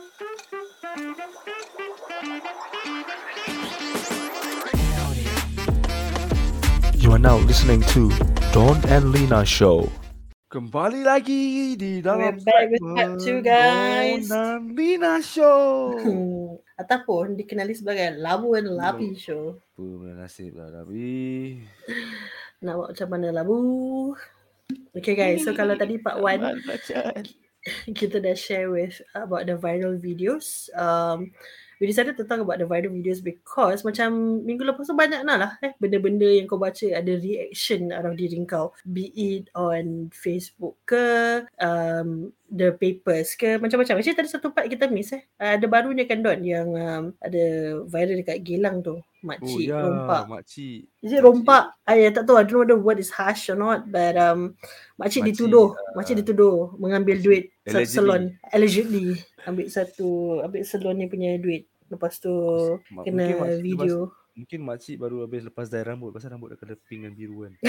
You are now listening to Don and Lina Show. Kembali lagi di dalam We're back with part two, guys. Don and Lina Show. Ataupun dikenali sebagai Labu and Lapi Show. Apa nasib lah tapi Nak buat macam mana Labu? Okay guys, so kalau tadi part 1 bacaan. kita dah share with about the viral videos. Um, we decided to talk about the viral videos because macam minggu lepas tu banyak lah eh benda-benda yang kau baca ada reaction out of diri kau. Be it on Facebook ke, um, the papers ke, macam-macam. Actually tadi satu part kita miss eh. Ada barunya kan Don yang um, ada viral dekat Gelang tu. Oh Makcik ya, rompak. makcik. Is it rompak? I tak tahu. I don't know whether word is harsh or not. But um, makcik, Makcik, dituduh. uh, makcik dituduh mengambil duit satu allegedly. salon. Allegedly. Ambil satu, ambil salon ni punya duit. Lepas tu Ma- kena mungkin makcik video. Lepas, mungkin makcik baru habis lepas dye rambut pasal rambut dah kena pink dan biru kan.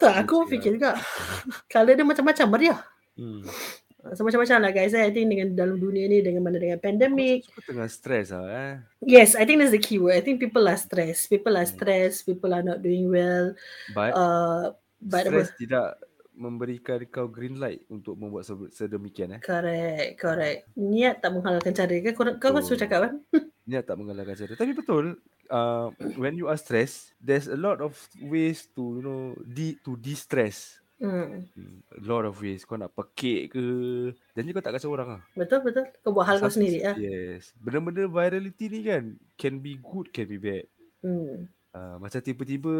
Tak, aku fikir juga. Color dia macam-macam meriah. Hmm. So macam-macam lah guys. I think dengan dalam dunia ni dengan mana dengan pandemic. Aku tengah stres lah eh. Yes, I think that's the key word. I think people are stressed. People are Hmm. stressed. People are not doing well. But Uh, but stres tidak memberikan kau green light untuk membuat se- sedemikian eh. Correct, correct. Niat tak menghalalkan cara kan? Kau, kau kan suruh cakap kan? Niat tak mengalahkan cara. Tapi betul, uh, when you are stressed, there's a lot of ways to you know de to de-stress. Hmm. Hmm, A lot of ways. Kau nak pekik ke. Janji kau tak kacau orang lah. Betul, betul. Kau buat hal kau Some- sendiri lah. Yes. Benda-benda virality ni kan can be good, can be bad. Hmm. Uh, macam tiba-tiba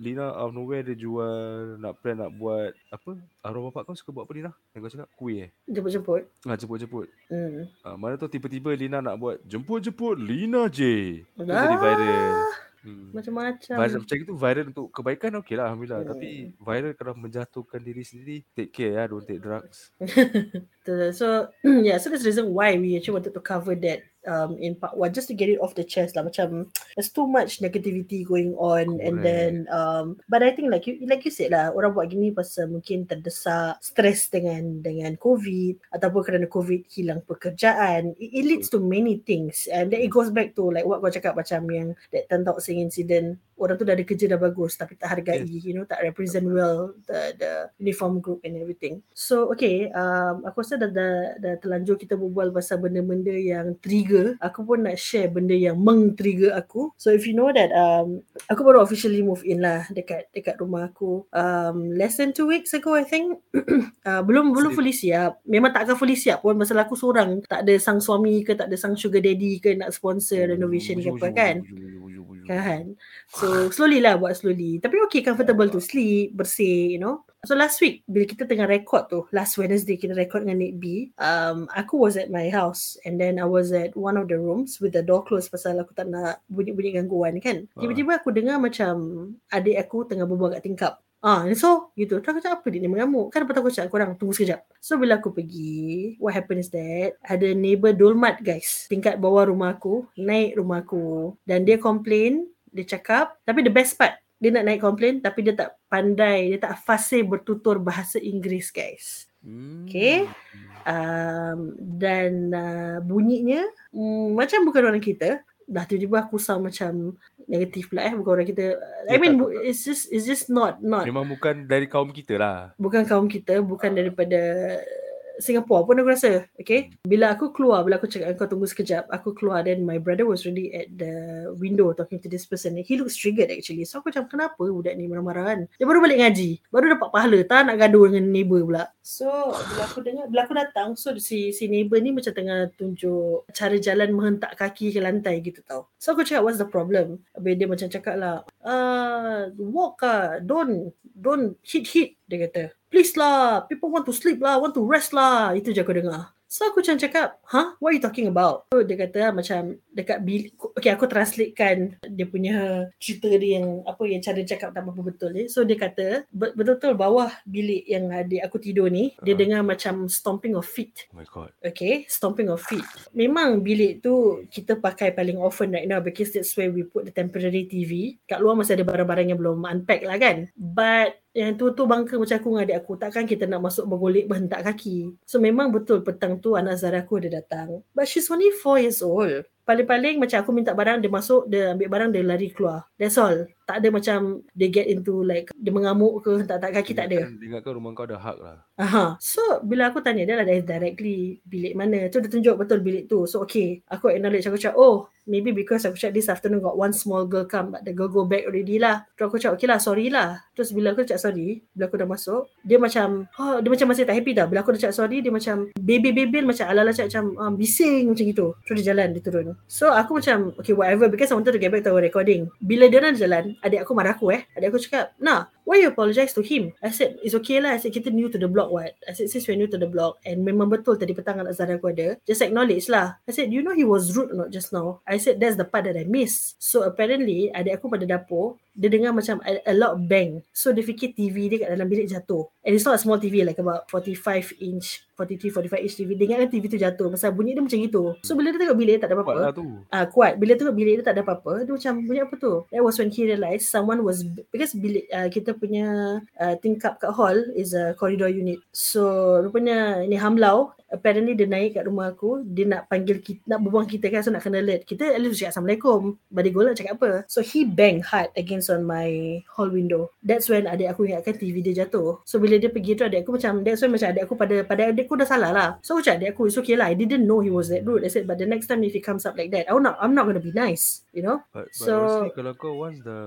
Lina out of nowhere dia jual nak plan nak buat apa? Arwah bapak kau suka buat apa Lina? Yang kau cakap kuih eh? Jemput-jemput. Ah, jemput-jemput. Hmm. Uh, mana tu tiba-tiba Lina nak buat jemput-jemput Lina je. Tu jadi Ah, viral. Hmm. Macam-macam. Viral macam itu viral untuk kebaikan okey lah Alhamdulillah. Hmm. Tapi viral kalau menjatuhkan diri sendiri, take care ya, don't take drugs. So yeah, so that's the reason why we actually wanted to cover that um in part one just to get it off the chest lah. Macam there's too much negativity going on and then um but I think like you like you said lah orang buat gini pasal mungkin terdesak stress dengan dengan COVID ataupun kerana COVID hilang pekerjaan. It, it leads to many things and then it goes back to like what kau cakap macam yang that Tok Seng incident orang tu dah ada kerja dah bagus tapi tak hargai Yes. you know tak represent well the the uniform group and everything so okay um, aku rasa dah, dah, dah terlanjur kita berbual pasal benda-benda yang trigger aku pun nak share benda yang meng-trigger aku. So if you know that um, aku baru officially move in lah dekat dekat rumah aku um, less than two weeks ago I think. Uh, belum belum fully siap. Memang tak akan fully siap pun pasal aku seorang. Tak ada sang suami ke tak ada sang sugar daddy ke nak sponsor renovation ke apa kan. kan? So slowly lah buat slowly. Tapi okay comfortable to sleep bersih you know so last week bila kita tengah record tu last Wednesday kita record dengan Nick B um, aku was at my house and then I was at one of the rooms with the door closed pasal aku tak nak bunyi-bunyi gangguan kan Ah. tiba-tiba aku dengar macam adik aku tengah berbual kat tingkap Ah, so gitu. Terus aku cakap apa dia ni mengamuk. Kan lepas tu aku cakap korang tunggu sekejap. So bila aku pergi, what happened is that ada neighbor dolmat guys. Tingkat bawah rumah aku, naik rumah aku dan dia complain, dia cakap, tapi the best part, dia nak naik complain tapi dia tak pandai, dia tak fasih bertutur bahasa Inggeris guys. Hmm. Okay. Um, dan uh, bunyinya um, macam bukan orang kita. Dah tiba-tiba aku sound macam negatif pula eh bukan orang kita. I mean tak, bu- it's just it's just not not Memang bukan dari kaum kita lah. bukan kaum kita, bukan daripada Singapore pun aku rasa. Okay. Bila aku keluar, bila aku cakap kau tunggu sekejap, aku keluar then my brother was really at the window talking to this person. He looks triggered actually. So aku macam kenapa budak ni marah-marah kan? Dia baru balik ngaji. Baru dapat pahala. Tak nak gaduh dengan neighbor pula. So bila aku dengar, bila aku datang, so si si neighbor ni macam tengah tunjuk cara jalan menghentak kaki ke lantai gitu tau. So aku cakap what's the problem? Habis dia macam cakap lah, uh, walk lah, don't, don't hit hit. Dia kata, please lah, people want to sleep lah, want to rest lah. Itu je aku dengar. So aku macam cakap, huh? What are you talking about? So dia kata macam dekat bilik, okay aku translatekan dia punya cerita dia yang apa yang cara cakap tak apa betul ni. So dia kata be- betul-betul bawah bilik yang adik aku tidur ni, dia Ah. dengar macam stomping of feet. Oh my god. Okay, stomping of feet. Memang bilik tu kita pakai paling often right now because that's where we put the temporary TV. Kat luar masih ada barang-barang yang belum unpack lah kan. But yang tu tu bangka macam aku dengan adik aku takkan kita nak masuk bergolek berhentak kaki so memang betul petang tu anak Zara aku ada datang but she's only 4 years old paling-paling macam aku minta barang dia masuk dia ambil barang dia lari keluar. That's all tak ada macam dia get into like dia mengamuk ke hentak tak kaki tak ada Ingatkan- rumah kau ada hak lah. Aha. So bila aku tanya dia lah directly bilik mana. So dia tunjuk betul bilik tu. So okay. Aku acknowledge aku cakap oh maybe because aku cakap this afternoon got one small girl come but the girl go back already lah. Terus aku cakap okay lah sorry lah. Terus bila aku cakap sorry bila aku dah masuk dia macam oh, dia macam masih tak happy dah. Bila aku dah cakap sorry dia macam baby-baby macam ala-ala cakap macam um, bising macam gitu. Terus dia jalan dia turun. So aku macam okay whatever because I wanted to get back to our recording. Bila dia dah jalan adik aku marah aku eh. Adik aku cakap nah why you apologize to him? I said, it's okay lah. I said, kita new to the block what? I said, since we're new to the block and memang betul tadi petang anak Zara aku ada, just acknowledge lah. I said, you know he was rude not just now? I said, that's the part that I miss. So apparently, adik aku pada dapur, dia dengar macam a, a lot bang. So dia fikir TV dia kat dalam bilik jatuh. And it's not a small TV like about 45 inch, 43, 45 inch TV. Dia ingatkan TV tu jatuh. Pasal bunyi dia macam gitu. So bila dia tengok bilik tak ada Kuat apa-apa, lah tu. Ah uh, kuat. Bila tengok bilik dia tak ada apa-apa, dia macam bunyi apa tu? That was when he realised someone was because bilik uh, kita punya uh, tingkap kat hall is a corridor unit. So rupanya ini Hamlau apparently dia naik kat rumah aku, dia nak panggil kita, nak berbual kita kan so nak kena alert. Kita at least cakap Assalamualaikum. Badi gola cakap apa? So he bang hard against on my hall window. That's when adik aku ingatkan TV dia jatuh. So bila dia pergi tu adik aku macam that's when macam adik aku pada pada adik aku dah salah lah. So cakap adik aku it's okay lah. I didn't know he was that rude. I said but the next time if he comes up like that, I'm not I'm not gonna be nice. You know? But, but So- honestly, kalau kau once the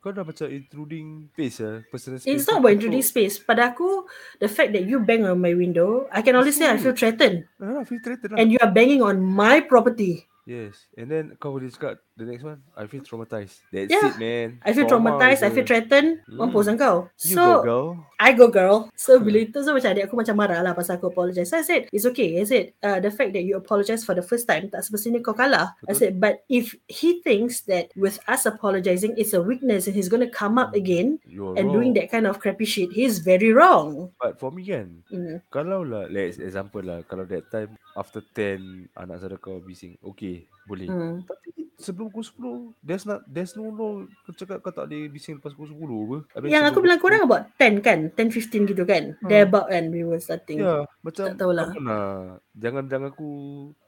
kau dah macam intruding space ya, personal space. It's not about intruding space. Pada aku, the fact that you bang on my window, I can only say I feel threatened. Ah, feel threatened. And you are banging on my property. Yes. And then kau boleh cakap the next one, I feel traumatized. That's Yeah. it man. I feel Trauma traumatized, I feel threatened. Hmm. Mampus kan kau. You So, go girl. I go girl. So bila itu so macam adik aku macam marah lah pasal aku apologize. So I said it's okay. I said uh, the fact that you apologize for the first time tak semestinya kau kalah. I said but if he thinks that with us apologizing it's a weakness and he's gonna come up again You're and wrong. doing that kind of crappy shit, he's very wrong. But for me kan, Mm. kalau lah, let's example lah, kalau that time after 10 anak saudara kau bising, okay, boleh. Mm. Tapi sebelum pukul 10, there's not there's no law kau cakap kau tak boleh bising lepas pukul 10 apa. Mean, Yang aku bilang korang about 10 kan? 10 15 gitu kan? Hmm. There about kan we were starting. Ya, macam Tak tahulah. lah. Jangan jangan aku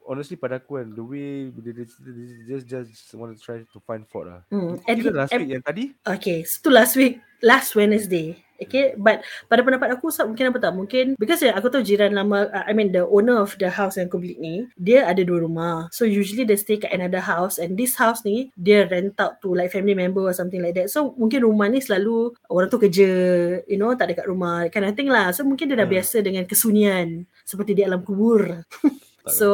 honestly pada aku kan the way dia dia just just want to try to find fault lah. Hmm. At Kira last week yang tadi Okay, so tu last week, last Wednesday. Okay, but pada pendapat aku Sab, mungkin apa tak? Mungkin because ya, aku tahu jiran lama, uh, I mean the owner of the house yang aku beli ni, dia ada dua rumah. So usually they stay kat another house and this house ni dia rent out to like family member or something like that. So mungkin rumah ni selalu orang tu kerja, you know, tak ada kat rumah, kind of thing lah. So mungkin dia dah Hmm. biasa dengan kesunyian seperti di alam kubur. So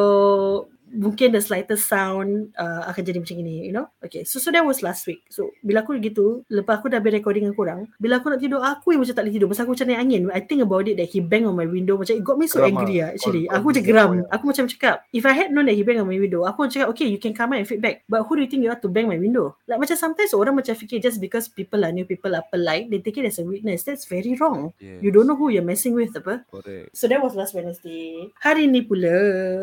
mungkin the slightest sound uh, akan jadi macam ini, you know. Okay, so so that was last week. So bila aku gitu, lepas aku dah habis recording dengan korang, bila aku nak tidur, aku yang macam tak boleh tidur. Pasal aku macam naik angin. I think about it that he bang on my window. Macam it got me so Geram angry lah. lah actually. Kau aku macam geram. ya. Aku macam cakap, if I had known that he bang on my window, aku macam cakap, okay, you can come out and feedback. But who do you think you are to bang my window? Like macam sometimes orang macam fikir just because people are new, people are polite, they take it as a weakness. That's very wrong. yes, You don't know who you're messing with apa. correct. So that was last Wednesday. Hari ni pula,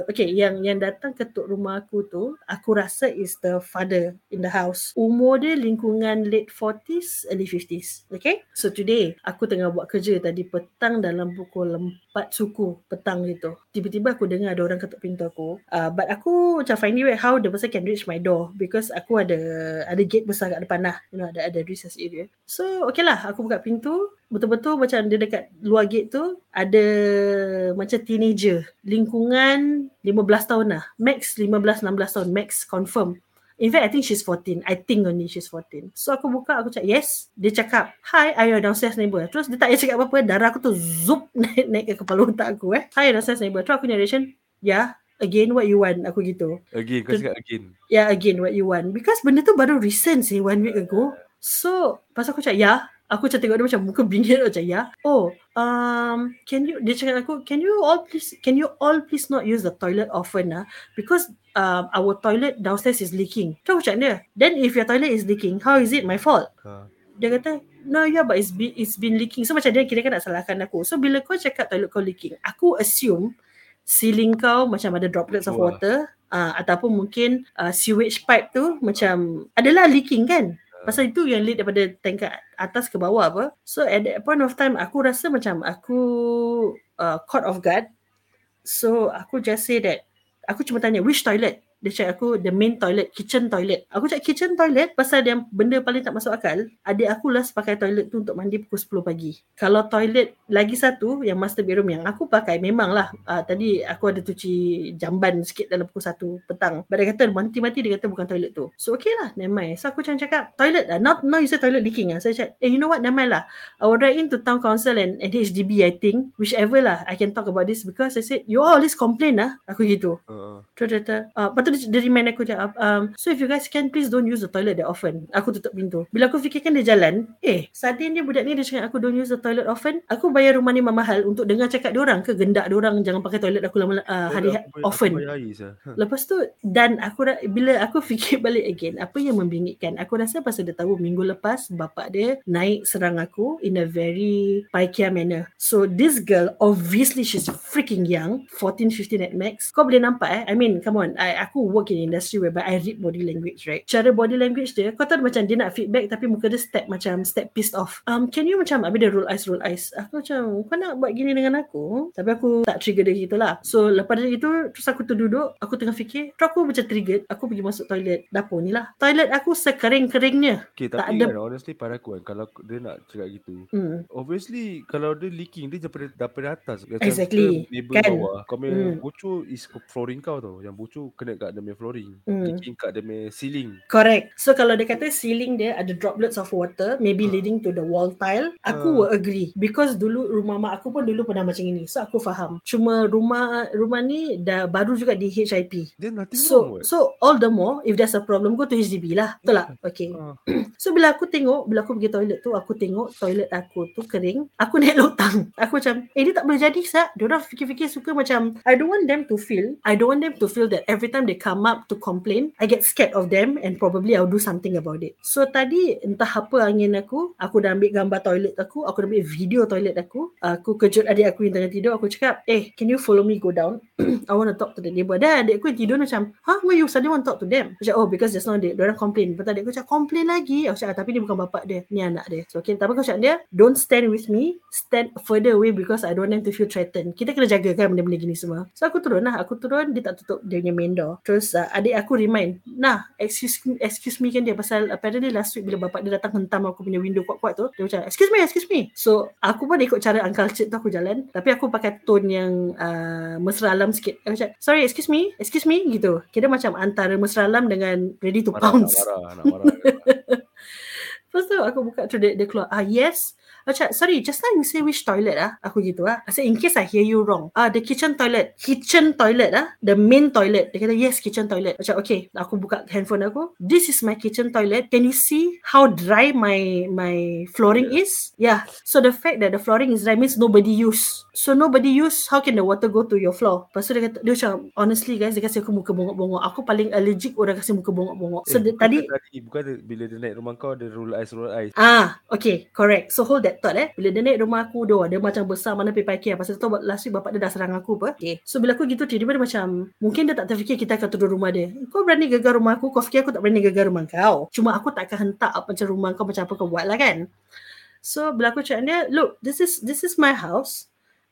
okay, yang yang datang ketuk rumah aku tu, aku rasa is the father in the house. Umur dia lingkungan late 40s, early 50s. Okay? So today, aku tengah buat kerja tadi petang dalam pukul 4 suku petang gitu. Tiba-tiba aku dengar ada orang ketuk pintu aku. Uh, but aku macam find weird how the person can reach my door because aku ada ada gate besar kat depan lah. You know, ada ada recess area. So, okay lah. Aku buka pintu. Betul-betul macam dia dekat luar gate tu ada macam teenager. Lingkungan 15 tahun lah. Max 15-16 tahun. Max confirm. In fact, I think she's 14. I think only she's 14. So aku buka, aku cakap yes. Dia cakap, hi, are you downstairs neighbor? Terus dia tak payah cakap apa-apa. Darah aku tu zup naik, naik ke kepala otak aku eh. Hi, downstairs neighbor. Terus aku narration, yeah, again what you want. Aku gitu. Again, kau cakap again. Yeah, again what you want. Because benda tu baru recent sih, one week ago. So, pas aku cakap, ya. Aku macam tengok dia macam muka bingit macam, ya. Oh, um, can you, dia cakap aku, can you all please, can you all please not use the toilet often ah? Because um, our toilet downstairs is leaking. Tu aku cakap dia, then if your toilet is leaking, how is it my fault? Ha. Dia kata, no yeah but it's been, it's been leaking. So macam dia kira kan nak salahkan aku. So bila kau cakap toilet kau leaking, aku assume ceiling kau macam ada droplets of water uh, ataupun mungkin uh, sewage pipe tu macam adalah leaking kan. Pasal itu yang lead daripada tingkat atas ke bawah apa. So at that point of time aku rasa macam aku uh, caught off guard. So aku just say that aku cuma tanya which toilet? Dia cakap aku the main toilet, kitchen toilet. Aku cakap kitchen toilet pasal dia benda paling tak masuk akal. Adik aku last pakai toilet tu untuk mandi pukul 10 pagi. Kalau toilet lagi satu yang master bedroom yang aku pakai memanglah uh, tadi aku ada cuci jamban sikit dalam pukul 1 petang. But dia kata mati-mati dia kata bukan toilet tu. So okay lah, never mind. So aku macam cakap toilet lah. Not, now you say toilet leaking lah. So saya cakap, eh you know what, never mind lah. I will write in to town council and, and HDB I think. Whichever lah I can talk about this because I said you all always complain lah. Aku gitu. Uh, Terus dia kata, uh, dia, dia remind aku je, um, so if you guys can, please don't use the toilet that often. Aku tutup pintu. Bila aku fikirkan dia jalan, eh, sadin dia budak ni dia cakap aku don't use the toilet often. Aku bayar rumah ni mahal untuk dengar cakap dia orang ke gendak dia orang jangan pakai toilet aku lama uh, hari aku often. Aku bayar air sah. Lepas tu dan aku bila aku fikir balik again apa yang membingitkan aku rasa pasal dia tahu minggu lepas bapak dia naik serang aku in a very paikia manner so this girl obviously she's freaking young 14 15 at max kau boleh nampak eh I mean come on I, aku work in industry whereby I read body language right? Cara body language dia kau tahu macam dia nak feedback tapi muka dia step macam step pissed off. Um can you macam habis dia roll eyes roll eyes. Aku macam kau nak buat gini dengan aku? Tapi aku tak trigger dia gitulah so lepas dari itu terus aku terduduk aku tengah fikir terus aku macam triggered aku pergi masuk toilet dapur ni lah. Toilet aku sekering-keringnya. Okay, Tak tapi ada- kan honestly pada aku kan kalau dia nak cakap gitu hmm. Obviously kalau dia leaking dia daripada daripada atas. Macam Exactly, kan? bawah. Kau punya Hmm. bocor is flooring kau tau. Yang bocor kena kat dia punya flooring Hmm. Leaking kat dia punya ceiling Correct. So kalau dia kata ceiling dia ada droplets of water maybe Ah. leading to the wall tile, aku Ah. will agree because dulu rumah mak aku pun dulu pernah macam ini. So aku faham. Cuma rumah rumah ni dah baru juga di HIP. Dia nothing wrong So what so all the more if there's a problem go to HDB lah. Betul tak? Okay. Ah. So bila aku tengok, bila aku pergi toilet tu, aku tengok toilet aku tu kering, aku naik lotang. Aku macam, eh dia tak boleh jadi sah. Diorang fikir-fikir suka macam, I don't want them to feel, I don't want them to feel that every time they come up to complain, I get scared of them and probably I'll do something about it. So tadi entah apa angin aku, aku dah ambil gambar toilet aku, aku dah ambil video toilet aku, aku kejut adik aku yang tengah tidur, aku cakap, eh can you follow me go down? I want to talk to the neighbor. Dan adik aku yang tidur macam, huh, why you suddenly want to talk to them? Cakap, oh because just now dia orang complain. Lepas adik aku cakap, complain lagi. Aku cakap, tapi ni bukan bapak dia, ni anak dia. So okay, tapi aku cakap dia, don't stand with me, stand further away because I don't want them to feel threatened. Kita kena jaga kan benda-benda gini semua. So aku turun lah, aku turun, dia tak tutup dia punya main door. Terus uh, adik aku remind, nah, excuse excuse me kan dia pasal apparently last week bila bapak dia datang hentam aku punya window kuat-kuat tu, dia macam, excuse me, excuse me. So aku pun ikut cara Uncle Cik tu aku jalan, tapi aku pakai tone yang uh, mesra alam sikit. Aku cakap, sorry, excuse me, excuse me, gitu. Kira macam antara mesra alam dengan ready to Marah nak pounce. marah Nak marah Lepas tu aku buka tu dia, dia keluar, ah yes. Cakap, sorry, just now you say which toilet ah? Aku gitu ah. I said, in case I hear you wrong. Ah, the kitchen toilet. Kitchen toilet ah. The main toilet. Dia kata, yes, kitchen toilet. Cakap, okay. Aku buka handphone aku. This is my kitchen toilet. Can you see how dry my my flooring is? Yeah. So the fact that the flooring is dry means nobody use. So nobody use, how can the water go to your floor? Lepas tu dia kata, dia macam, honestly guys, dia kasi aku muka bongok-bongok. Aku paling allergic orang kasi muka bongok-bongok. So Eh, dia, bukan tadi, tadi Bukan bila dia naik rumah kau Dia roll eyes roll eyes Ah, okay, correct. So hold that thought eh. Bila dia naik rumah aku, dia, dia macam besar mana pergi parkir. Pasal tu last week bapak dia dah serang aku apa. Okay. So bila aku gitu, tiba-tiba dia macam, mungkin dia tak terfikir kita akan tuduh rumah dia. Kau berani gegar rumah aku, kau fikir aku tak berani gegar rumah kau. Cuma aku tak akan hentak apa macam rumah kau macam apa kau buat lah kan. So bila aku cakap dia, look, this is this is my house.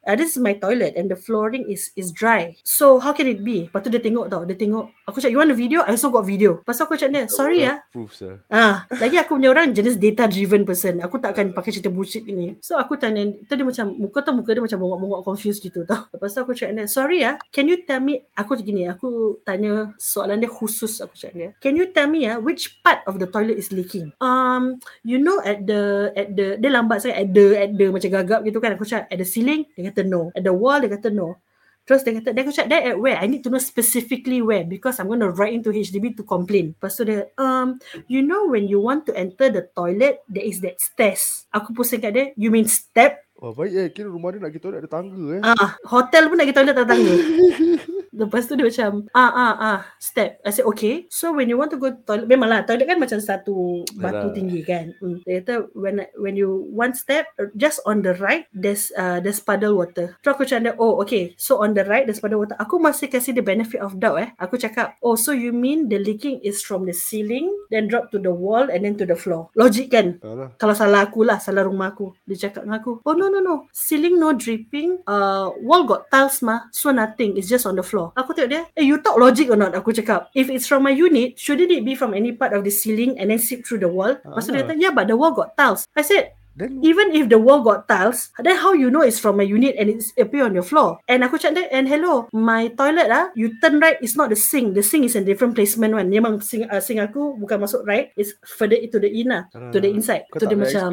Uh, this is my toilet and the flooring is is dry. So how can it be? Lepas tu dia tengok tau. Dia tengok. Aku cakap, you want a video? I also got video. Pasal aku cakap dia, sorry ya. Proof sir Ah, lagi aku punya orang jenis data driven person. Aku tak akan pakai cerita bullshit ni. So aku tanya, tu dia macam muka tu muka dia macam bongok-bongok confused gitu tau. Lepas tu aku cakap dia, sorry ya, can you tell me aku gini, aku tanya soalan dia khusus aku cakap dia. Can you tell me ya which part of the toilet is leaking? Um, you know at the at the dia lambat sangat at the at the macam gagap gitu kan. Aku cakap at the ceiling, dia kata no. At the wall dia kata no. Terus dia kata, dia cakap, that at where? I need to know specifically where because I'm going to write into HDB to complain. Lepas tu dia, um, you know when you want to enter the toilet, there is that stairs. Aku pusing kat dia, you mean step? Wah baik eh Kira rumah dia nak pergi toilet ada tangga eh Ah, hotel pun nak pergi toilet tak tangga. Lepas tu dia macam ah ah ah step. I said okay. So when you want to go toilet memanglah toilet kan macam satu batu Yalah. tinggi kan. Hmm. Dia kata when when you one step just on the right there's uh, there's puddle water. Terus aku cakap oh okay. So on the right there's puddle water. Aku masih kasih the benefit of doubt eh. Aku cakap oh so you mean the leaking is from the ceiling then drop to the wall and then to the floor. Logic kan? Alah. kalau salah aku lah salah rumah aku dia cakap dengan aku oh no no no. Ceiling no dripping. Uh, wall got tiles mah so nothing. It's just on the floor. Aku tengok dia eh you talk logic or not? Aku cakap if it's from my unit shouldn't it be from any part of the ceiling and then seep through the wall? Lepas tu dia Ah. kata yeah but the wall got tiles. I said Then even if the wall got tiles, then how you know it's from my unit and it's appear on your floor? And aku cakap dia, and hello, my toilet ah, you turn right, it's not the sink. The sink is a different placement one. Memang sink, uh, sink aku bukan masuk right, it's further into the inner, to the inside. Kau tak dia macam,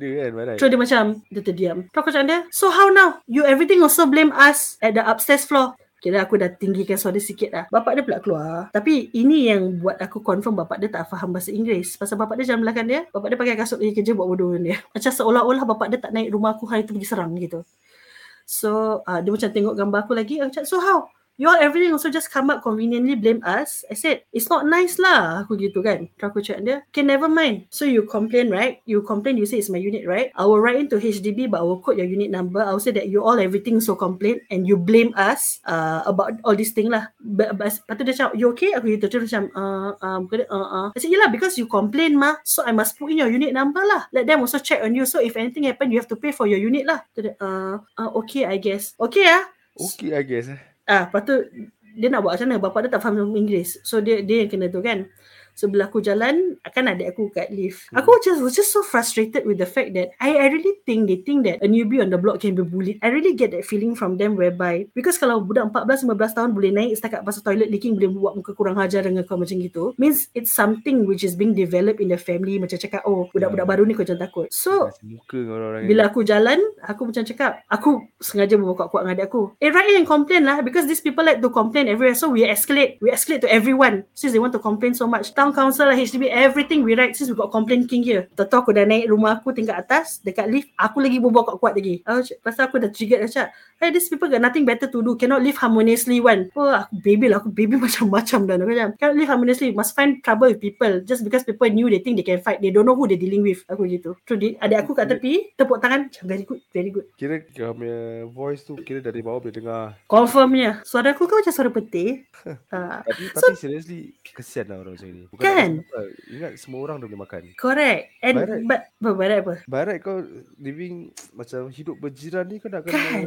dia kan So dia macam Dia terdiam aku cakap dia So how now You everything also blame us At the upstairs floor Kira aku dah tinggikan suara sikit dah Bapak dia pula keluar. Tapi ini yang buat aku confirm Bapak dia tak faham bahasa Inggeris. Pasal bapak dia jalan belakang dia Bapak dia pakai kasut pergi kerja Buat bodoh dia Macam seolah-olah bapak dia tak naik rumah aku Hari tu pergi serang gitu. So uh, dia macam tengok gambar aku lagi Aku cakap so how You all everything also just come up conveniently blame us. I said, it's not nice lah. Aku gitu kan. Aku cakap dia, okay never mind. So you complain right? You complain you say it's my unit right? I will write into HDB but I will quote your unit number. I will say that you all everything so complain and you blame us uh, about all this thing lah. But, but lepas tu dia cakap, you okay? Aku gitu. Terus macam, uh, uh, uh, uh. I said, yelah because you complain mah. So I must put in your unit number lah. Let them also check on you. So if anything happen, you have to pay for your unit lah. Dia, uh, uh, okay I guess. Okay ah. Okay I guess eh Ah, lepas tu dia nak buat macam mana? Bapak dia tak faham Inggeris. So dia dia yang kena tu kan. Sebelah aku jalan, kan adik aku kat lift. Hmm. Aku just was just so frustrated with the fact that I I really think they think that a newbie on the block can be bullied. I really get that feeling from them whereby because kalau budak 14 15 tahun boleh naik setakat pasal toilet leaking boleh buat muka kurang hajar dengan kau macam gitu, means it's something which is being developed in the family macam cakap oh budak-budak Yeah. baru ni kau jangan takut. So muka orang-orang bila aku jalan, aku macam cakap, aku sengaja berbual kuat dengan adik aku. Eh, in and complain lah because these people like to complain everywhere. So we escalate. We escalate to everyone since they want to complain so much. Town council lah, HDB, everything we write since we got complaint king here. Tahu aku dah naik rumah aku tingkat atas, dekat lift, aku lagi berbual kuat-kuat lagi. Aku, cak- pasal aku dah triggered dah cakap, hey, these people got nothing better to do. Cannot live harmoniously one. Oh, aku baby lah. Aku baby macam-macam dah. Aku macam, cannot live harmoniously. Must find trouble with people. Just because people knew they think they can fight. They don't know who they dealing with. Aku gitu. So, di, adik aku kat tepi, tepuk tangan. Macam, very good, very good. Kira punya voice tu Kira dari bawah boleh dengar Confirmnya. Suara aku kan macam suara peti. uh, Tapi, tapi seriously Kesian lah orang macam ni Bukan Kan? nak. Ingat semua orang dah boleh makan correct. And, Barat. but, but, barat apa? Barat kau living Macam hidup berjiran ni Kau nak kena Kan.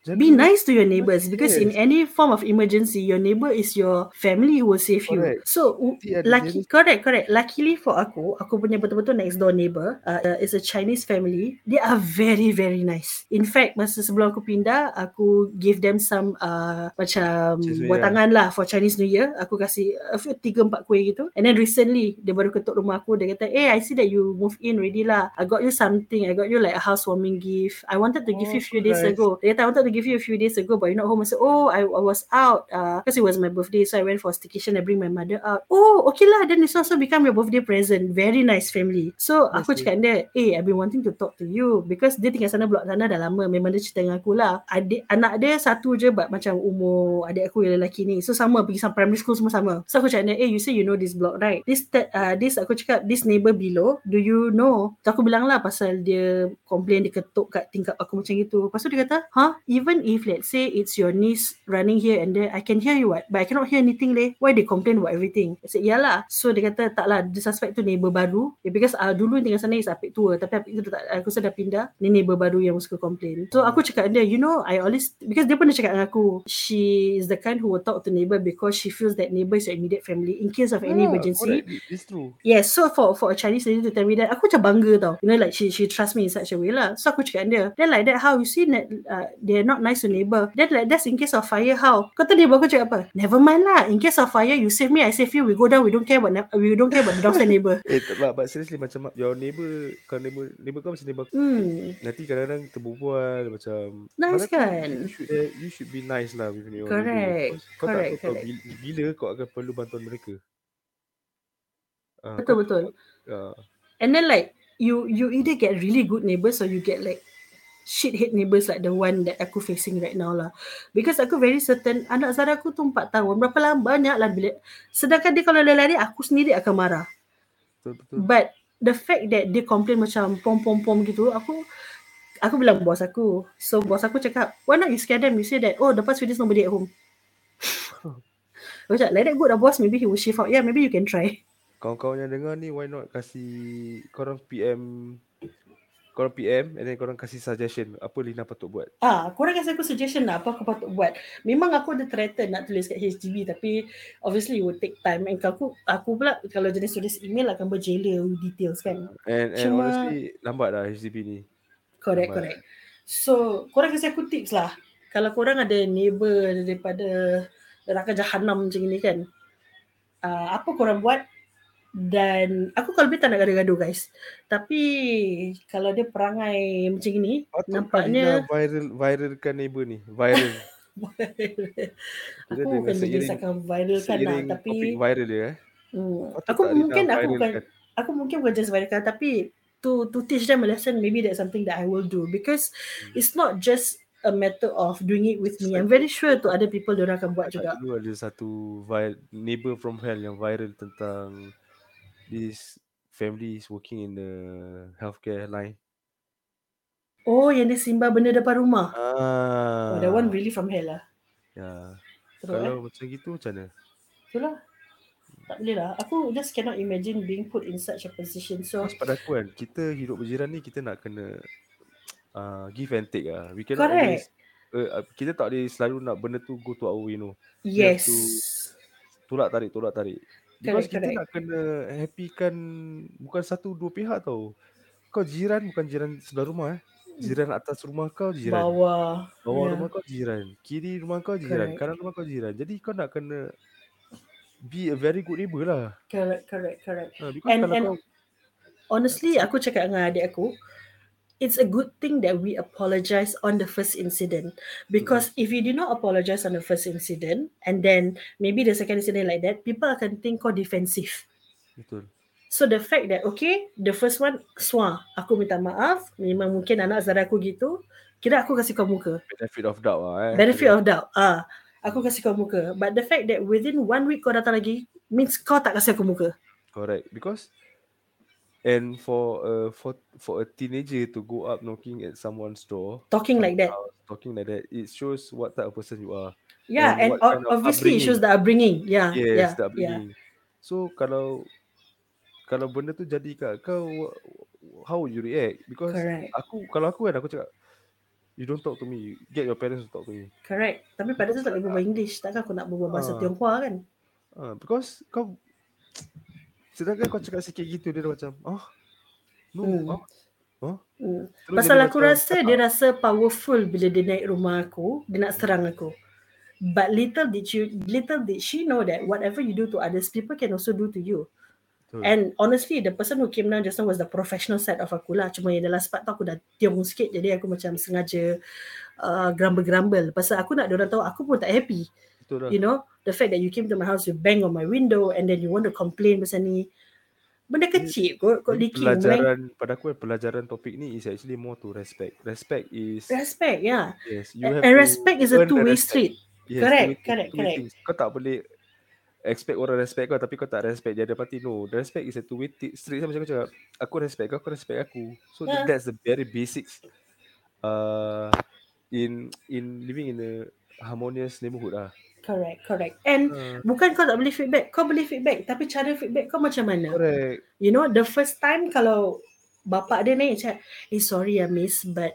jaga- Be nice to your neighbors because in Yes. any form of emergency, your neighbor is your family who will save you. Correct. So, u- Nanti ada lucky, correct, correct. Luckily for aku, aku punya betul-betul next door neighbor uh, is a Chinese family. They are very, very nice. In fact, masa sebelum aku pindah, aku give them some uh, macam buat tangan lah for Chinese New Year. Aku kasih a few, tiga, empat kuih gitu. And then recently, dia baru ketuk rumah aku. Dia kata, eh, I see that you move in already lah. I got you something. I got you like a housewarming gift. I wanted to give Oh, you a few so days nice. ago. Dia kata, I wanted to give you a few days ago, but you're not home. I said, oh, I, I was out because it was my birthday. So I went for a staycation. I bring my mother out. Oh, okay lah. Then this also become your birthday present. Very nice family. So Nice aku cakap dia, eh, I've been wanting to talk to you because dia tinggal sana blok sana dah lama. Memang dia cerita dengan aku lah. Adik, anak dia satu je but macam umur adik aku yang lelaki ni. So sama pergi sama primary school semua sama. So aku cakap dia, eh, you say you know this block right? This, uh, this aku cakap, this neighbor below, do you know? So aku bilang lah pasal dia complain dia ketuk kat tingkap aku macam gitu. Lepas tu dia kata, huh? Even if let's say it's your niece running here and there, I can hear you what? But I cannot hear anything leh. Why they complain about everything? I said, yalah. So dia kata, tak lah, dia suspect tu neighbor baru. Yeah, because uh, dulu tinggal sana is apik tua. Tapi apik tu tak, aku rasa dah pindah. Ni neighbor baru yang suka complain. So aku cakap dia, you know, I always, because dia pernah cakap dengan aku, she is the kind who will talk to neighbor because she feels that neighbor is your immediate family in case of any Ah, emergency. correct. It's true Yes, so for for a Chinese lady to tell me that, aku macam bangga tau. You know, like she she trust me in such a way lah. So aku cakap dia, then like that how you see that uh, they're not nice to neighbor. Then like that's in case of fire how? Kau tahu neighbor aku cakap apa? Never mind lah. In case of fire, you save me, I save you. We go down. We don't care about ne- we don't care about the downstairs neighbor. Eh but, but seriously macam your neighbour Kau neighbour Neighbour kau macam neighbour Hmm, Nanti kadang-kadang terbual macam Nice kan? You should, eh, you should be nice lah with your Correct, neighbour. Kau, kau correct, tak tahu kau correct. bila, bila kau akan perlu bantuan mereka betul kau- betul. ah, And then like you you either get really good neighbors or you get like shit hate neighbours like the one that aku facing right now lah. Because aku very certain anak Zara aku tu 4 tahun. Berapa lama banyak lah bila. Sedangkan dia kalau lari-lari aku sendiri akan marah. Betul betul. But the fact that dia complain macam pom-pom-pom gitu, aku aku bilang bos aku. So bos aku cakap, why not you scare them? You say that, oh the past few days nobody at home. Aku cakap, like that good lah boss. Maybe he will shift out. Yeah, maybe you can try. Kawan-kawan yang dengar ni why not kasih korang PM korang PM and then korang kasih suggestion apa Lina patut buat. Ah, korang kasi aku suggestion lah apa aku patut buat. Memang aku ada threaten nak tulis kat HDB tapi obviously it will take time. And aku aku pula kalau jenis tulis email akan berjela details kan. And, and Cuma- honestly lambat lah HDB ni. Correct, Lambat. correct. So, korang kasi aku tips lah. Kalau korang ada neighbor daripada neraka jahanam macam ni kan. Uh, apa korang buat dan aku kalau lebih tak nak gaduh-gaduh guys. Tapi kalau dia perangai macam ni, nampaknya viral viralkan neighbor ni? Viral. aku bukan berdasarkan viral kan lah, tapi viral dia eh. hmm, aku mungkin aku bukan viralkan? aku mungkin bukan just viralkan tapi to to teach them a lesson maybe that's something that I will do because Hmm. it's not just a matter of doing it with me. I'm very sure to other people dia akan buat juga. Dulu ada satu vi- neighbor from hell yang viral tentang this family is working in the healthcare line. Oh, yang dia simbah benda depan rumah. Ah. Oh, that one really from hell lah. Ya. Teruk eh? Kalau macam gitu macam mana? Itulah. Tak boleh lah. Aku just cannot imagine being put in such a position. So, Because pada aku kan, kita hidup berjiran ni kita nak kena uh, give and take lah. We cannot Correct. always, uh, kita tak boleh selalu nak benda tu go to our way, you know. yes. Tolak tarik, tolak tarik. Because Correct, kita correct. nak kena happykan bukan satu dua pihak tau. Kau jiran bukan jiran sebelah rumah eh. Jiran atas rumah kau jiran. Bawah. Bawah yeah. rumah kau jiran. Kiri rumah kau jiran. Correct. Kanan rumah kau jiran. Jadi kau nak kena be a very good neighbor lah. Correct, correct, correct. Ha, And- and- kau Honestly, aku cakap dengan adik aku, it's a good thing that we apologize on the first incident. Because if you do not apologize on the first incident, and then maybe the second incident like that, people akan think kau defensive. betul. So the fact that okay, the first one swa, aku minta maaf, memang mungkin anak Zara aku gitu, kira aku kasih kau muka. Benefit of doubt lah eh. Benefit of doubt. Ah, aku kasih kau muka. But the fact that within one week kau datang lagi means kau tak kasih aku muka. Correct. Because and for a for for a teenager to go up knocking at someone's door, Talking like that. talking like that, it shows what type of person you are. Yeah, and and, kind of obviously it shows the upbringing. Yeah, yes, Ah, yeah, the yeah. upbringing. So kalau kalau benda tu jadi kat kau, how would you react? Because Correct. aku kalau aku kan aku cakap, you don't talk to me. Get your parents to talk to me. Correct. Tapi pada tu tak boleh berbual English. Takkan aku nak berbual bahasa Ah. Tionghoa kan? Uh, because kau sedangkan kau cakap sikit gitu dia dah macam, oh, no, Hmm. oh, oh. Hmm. Terus Pasal jadi aku macam, rasa dia rasa powerful bila dia naik rumah aku, dia nak serang aku. But little did you little did she know that whatever you do to others, people can also do to you. Betul. And honestly, the person who came down just now was the professional side of aku lah. Cuma yang dalam part tu aku dah tiung sikit. Jadi aku macam sengaja uh, grumble-grumble. Pasal aku nak orang tahu aku pun tak happy. Betul lah. You know, the fact that you came to my house, you bang on my window and then you want to complain pasal ni. Benda kecil kot, kot leaking. Pelajaran pada aku pelajaran topik ni is actually more to respect. Respect is Respect, yeah. yes, you And, have and to respect is a two-way street. Yes, Correct, two-way- correct, two-way correct. things. Kau tak boleh expect orang respect kau tapi kau tak respect dia ada parti no. The respect is a two way street sama macam cakap. Aku respect kau, kau respect aku. So Yeah. that's the very basics uh in in living in a harmonious neighborhood lah. Correct, correct. And Uh, bukan kau tak boleh feedback. Kau boleh feedback. Tapi cara feedback kau macam mana? correct. You know, the first time kalau bapak dia naik cakap, eh sorry ya miss, but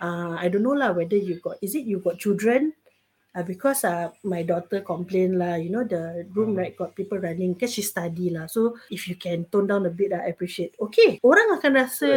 uh, I don't know lah whether you got, is it you got children? Uh, because uh, my daughter complain lah, you know, the room Hmm. right got people running because she study lah. So if you can tone down a bit, I appreciate. Okay, orang akan rasa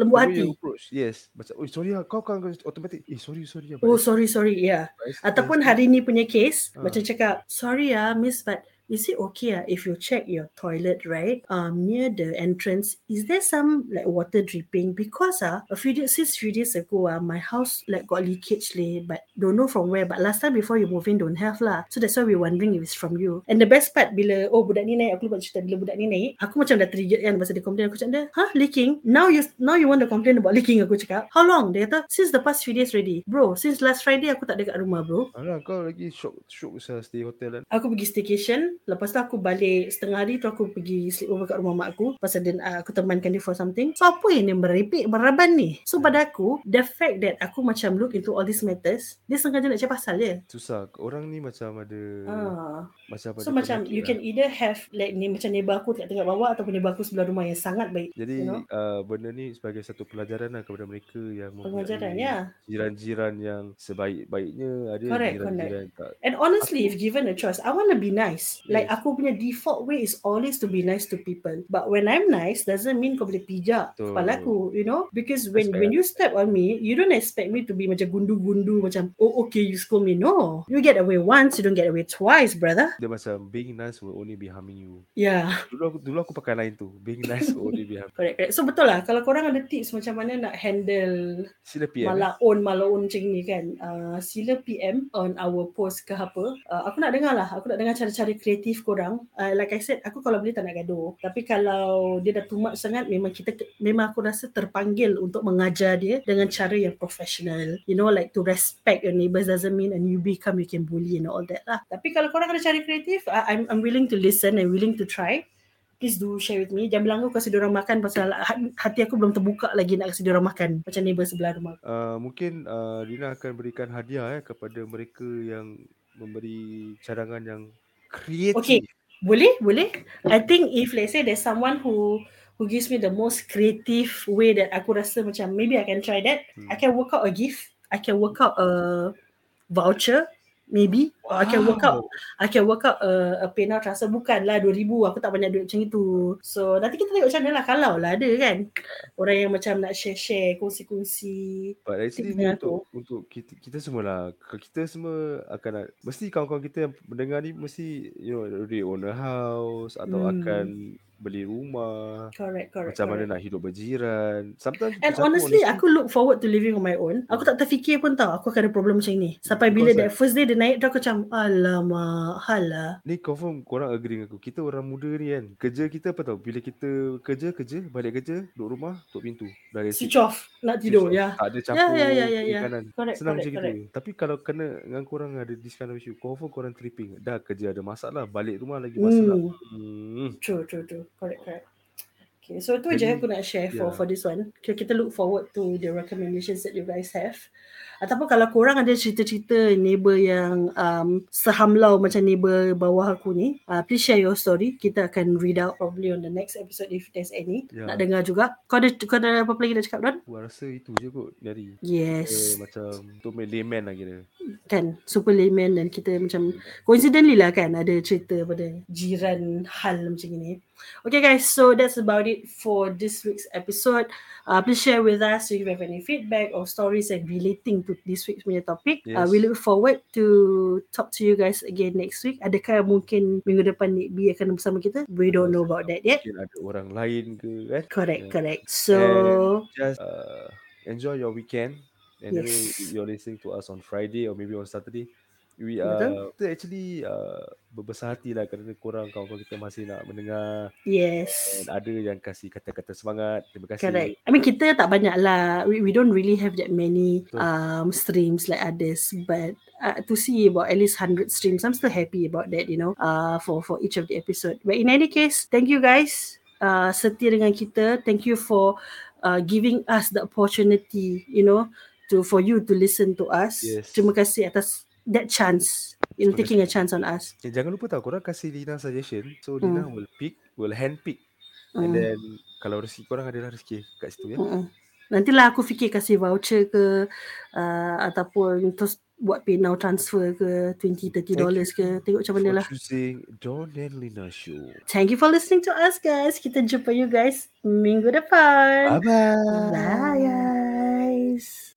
lembut The way hati. approach, yes. Macam, oh sorry lah, kau kan automatic. Eh sorry, sorry. Oh sorry sorry, yeah. Ataupun hari ni punya case, Ah. macam cakap, sorry ya miss, but is it okay ah, if you check your toilet right um near the entrance is there some like water dripping? Because ah a few days since few days ago ah my house like got leakage leh but don't know from where. But last time before you move in don't have lah. So that's why we're wondering if it's from you. And the best part bila oh budak ni naik aku lupa cerita bila budak ni naik aku macam dah triggered kan pasal dia complain aku cakap dia huh leaking? Now you now you want to complain about leaking aku cakap. How long? Dia kata since the past few days already. Bro since last Friday aku tak ada kat rumah bro. Alah kau lagi shock shock usah stay hotel kan. Aku pergi staycation Lepas tu aku balik Setengah hari tu aku pergi Sleep over kat rumah mak aku Pasal dia, uh, aku temankan dia for something So apa yang dia merepek Meraban ni So pada aku The fact that aku macam Look into all these matters Dia sengaja nak cari pasal je Susah. Orang ni macam ada Ah. macam So macam You lah. can either have Like ni macam neighbor aku Kat tengah bawah Ataupun neighbor aku sebelah rumah Yang sangat baik Jadi you know? uh, benda ni sebagai satu pelajaran lah kepada mereka yang mempunyai ya jiran-jiran yang sebaik-baiknya ada Correct, jiran-jiran tak And honestly, if given a choice, I want to be nice. Like aku punya default way is always to be nice to people. But when I'm nice, doesn't mean kau boleh pijak Betul. kepala aku, you know? Because when when lah. you step on me, you don't expect me to be macam gundu-gundu macam oh okay you scold me. No, you get away once, you don't get away twice, brother. dia macam being nice will only be harming you. Yeah, Dulu aku dulu aku pakai lain tu. Being nice will only be harming. correct, correct. So betul lah. Kalau korang ada tips macam mana nak handle Sila PM. eh. malaun malaun macam ni kan uh, sila PM on our post ke apa uh, aku nak dengar lah aku nak dengar cara-cara kreatif korang uh, like I said aku kalau boleh tak nak gaduh tapi kalau dia dah too much sangat memang kita memang aku rasa terpanggil untuk mengajar dia dengan cara yang professional you know like to respect your neighbours doesn't mean and you become you can bully and all that lah tapi kalau korang ada cara kreatif uh, I'm, I'm willing to listen and willing to try please do share with me. Jangan bilang aku kasi diorang makan pasal ha- hati aku belum terbuka lagi nak kasi diorang makan. Macam neighbor sebelah rumah. Uh, mungkin uh, Dina akan berikan hadiah eh kepada mereka yang memberi cadangan yang kreatif. Okay. Boleh? Boleh? I think if let's say there's someone who who gives me the most creative way that aku rasa macam maybe I can try that. Hmm. I can work out a gift. I can work out a voucher maybe or I can work out I can work out a, a PayNow transfer bukanlah 2000 aku tak banyak duit macam itu so nanti kita tengok macam mana lah kalau lah ada kan orang yang macam nak share-share kongsi-kongsi But actually ni untuk untuk kita kita semua lah. Kita semua akan nak, mesti kawan-kawan kita yang mendengar ni mesti you know already own a house atau Hmm. akan beli rumah. correct correct Macam correct. mana nak hidup berjiran. Sometimes And aku honestly, aku look forward to living on my own. Aku tak terfikir pun tau, aku akan ada problem macam ni. Sampai bila that first day dia naik tu aku macam, alamak, halah. Ni confirm korang agree dengan aku. Kita orang muda ni kan. Kerja kita apa tau? Bila kita kerja, kerja, balik kerja, duduk rumah, tutup pintu. Dah resi. Switch off, nak tidur, ya. Tak ada Ya, campur ya, ya, ya, ya. kanan. Correct, Senang correct, macam correct. gitu. Tapi kalau kena dengan korang ada this kind of issue, confirm korang tripping. Dah kerja ada masalah, balik rumah lagi masalah. Hmm. Hmm. True, true, true. Correct, correct. Okay, so je Jadi, aku nak share for yeah. for this one. Kita, kita look forward to the recommendations that you guys have. Ataupun kalau korang ada cerita-cerita neighbor yang um, sehamlau macam neighbor bawah aku ni, uh, please share your story. Kita akan read out probably on the next episode if there's any. Yeah. Nak dengar juga. Kau ada, kau ada apa lagi nak cakap, Don? Aku rasa itu je kot ni hari. Yes. Kita macam untuk layman lah kira. kan super layman dan kita macam coincidentally lah kan ada cerita pada jiran hal macam ini. Okay guys, so that's about it for this week's episode. Uh, please share with us if you have any feedback or stories and relating to this week's punya topic. Uh, Yes. we look forward to talk to you guys again next week. Adakah mungkin minggu depan Nick B akan bersama kita? We don't know about that yet. Mungkin ada orang lain ke kan. Correct, Yeah. correct. So, Just uh, enjoy your weekend. Anyway, Yes. you're listening to us on Friday or maybe on Saturday. We Betul. are kita actually uh, berbesar hati lah kerana korang kawan-kawan kita masih nak mendengar yes. and ada yang kasih kata-kata semangat. Terima kasih. Correct. I mean kita tak banyak lah. We, we don't really have that many Betul. um streams like others. But uh, to see about at least 100 streams, I'm still happy about that, you know, uh, for, for each of the episode. But in any case, thank you guys. Uh, setia dengan kita. Thank you for uh, giving us the opportunity, you know, to for you to listen to us. Yes. Terima kasih atas that chance, you know, Terima taking a chance on us. Eh, jangan lupa tau korang kasih Lina suggestion. So Lina will pick, will hand pick. And Mm. then kalau rezeki korang adalah rezeki kat situ ya. Mm-mm. Nantilah aku fikir kasih voucher ke uh, ataupun terus buat PayNow transfer ke 20 30 dollars ke tengok macam mana For lah. choosing Don and Lina Show. Thank you for listening to us guys. Kita jumpa you guys minggu depan. Bye-bye. Bye guys.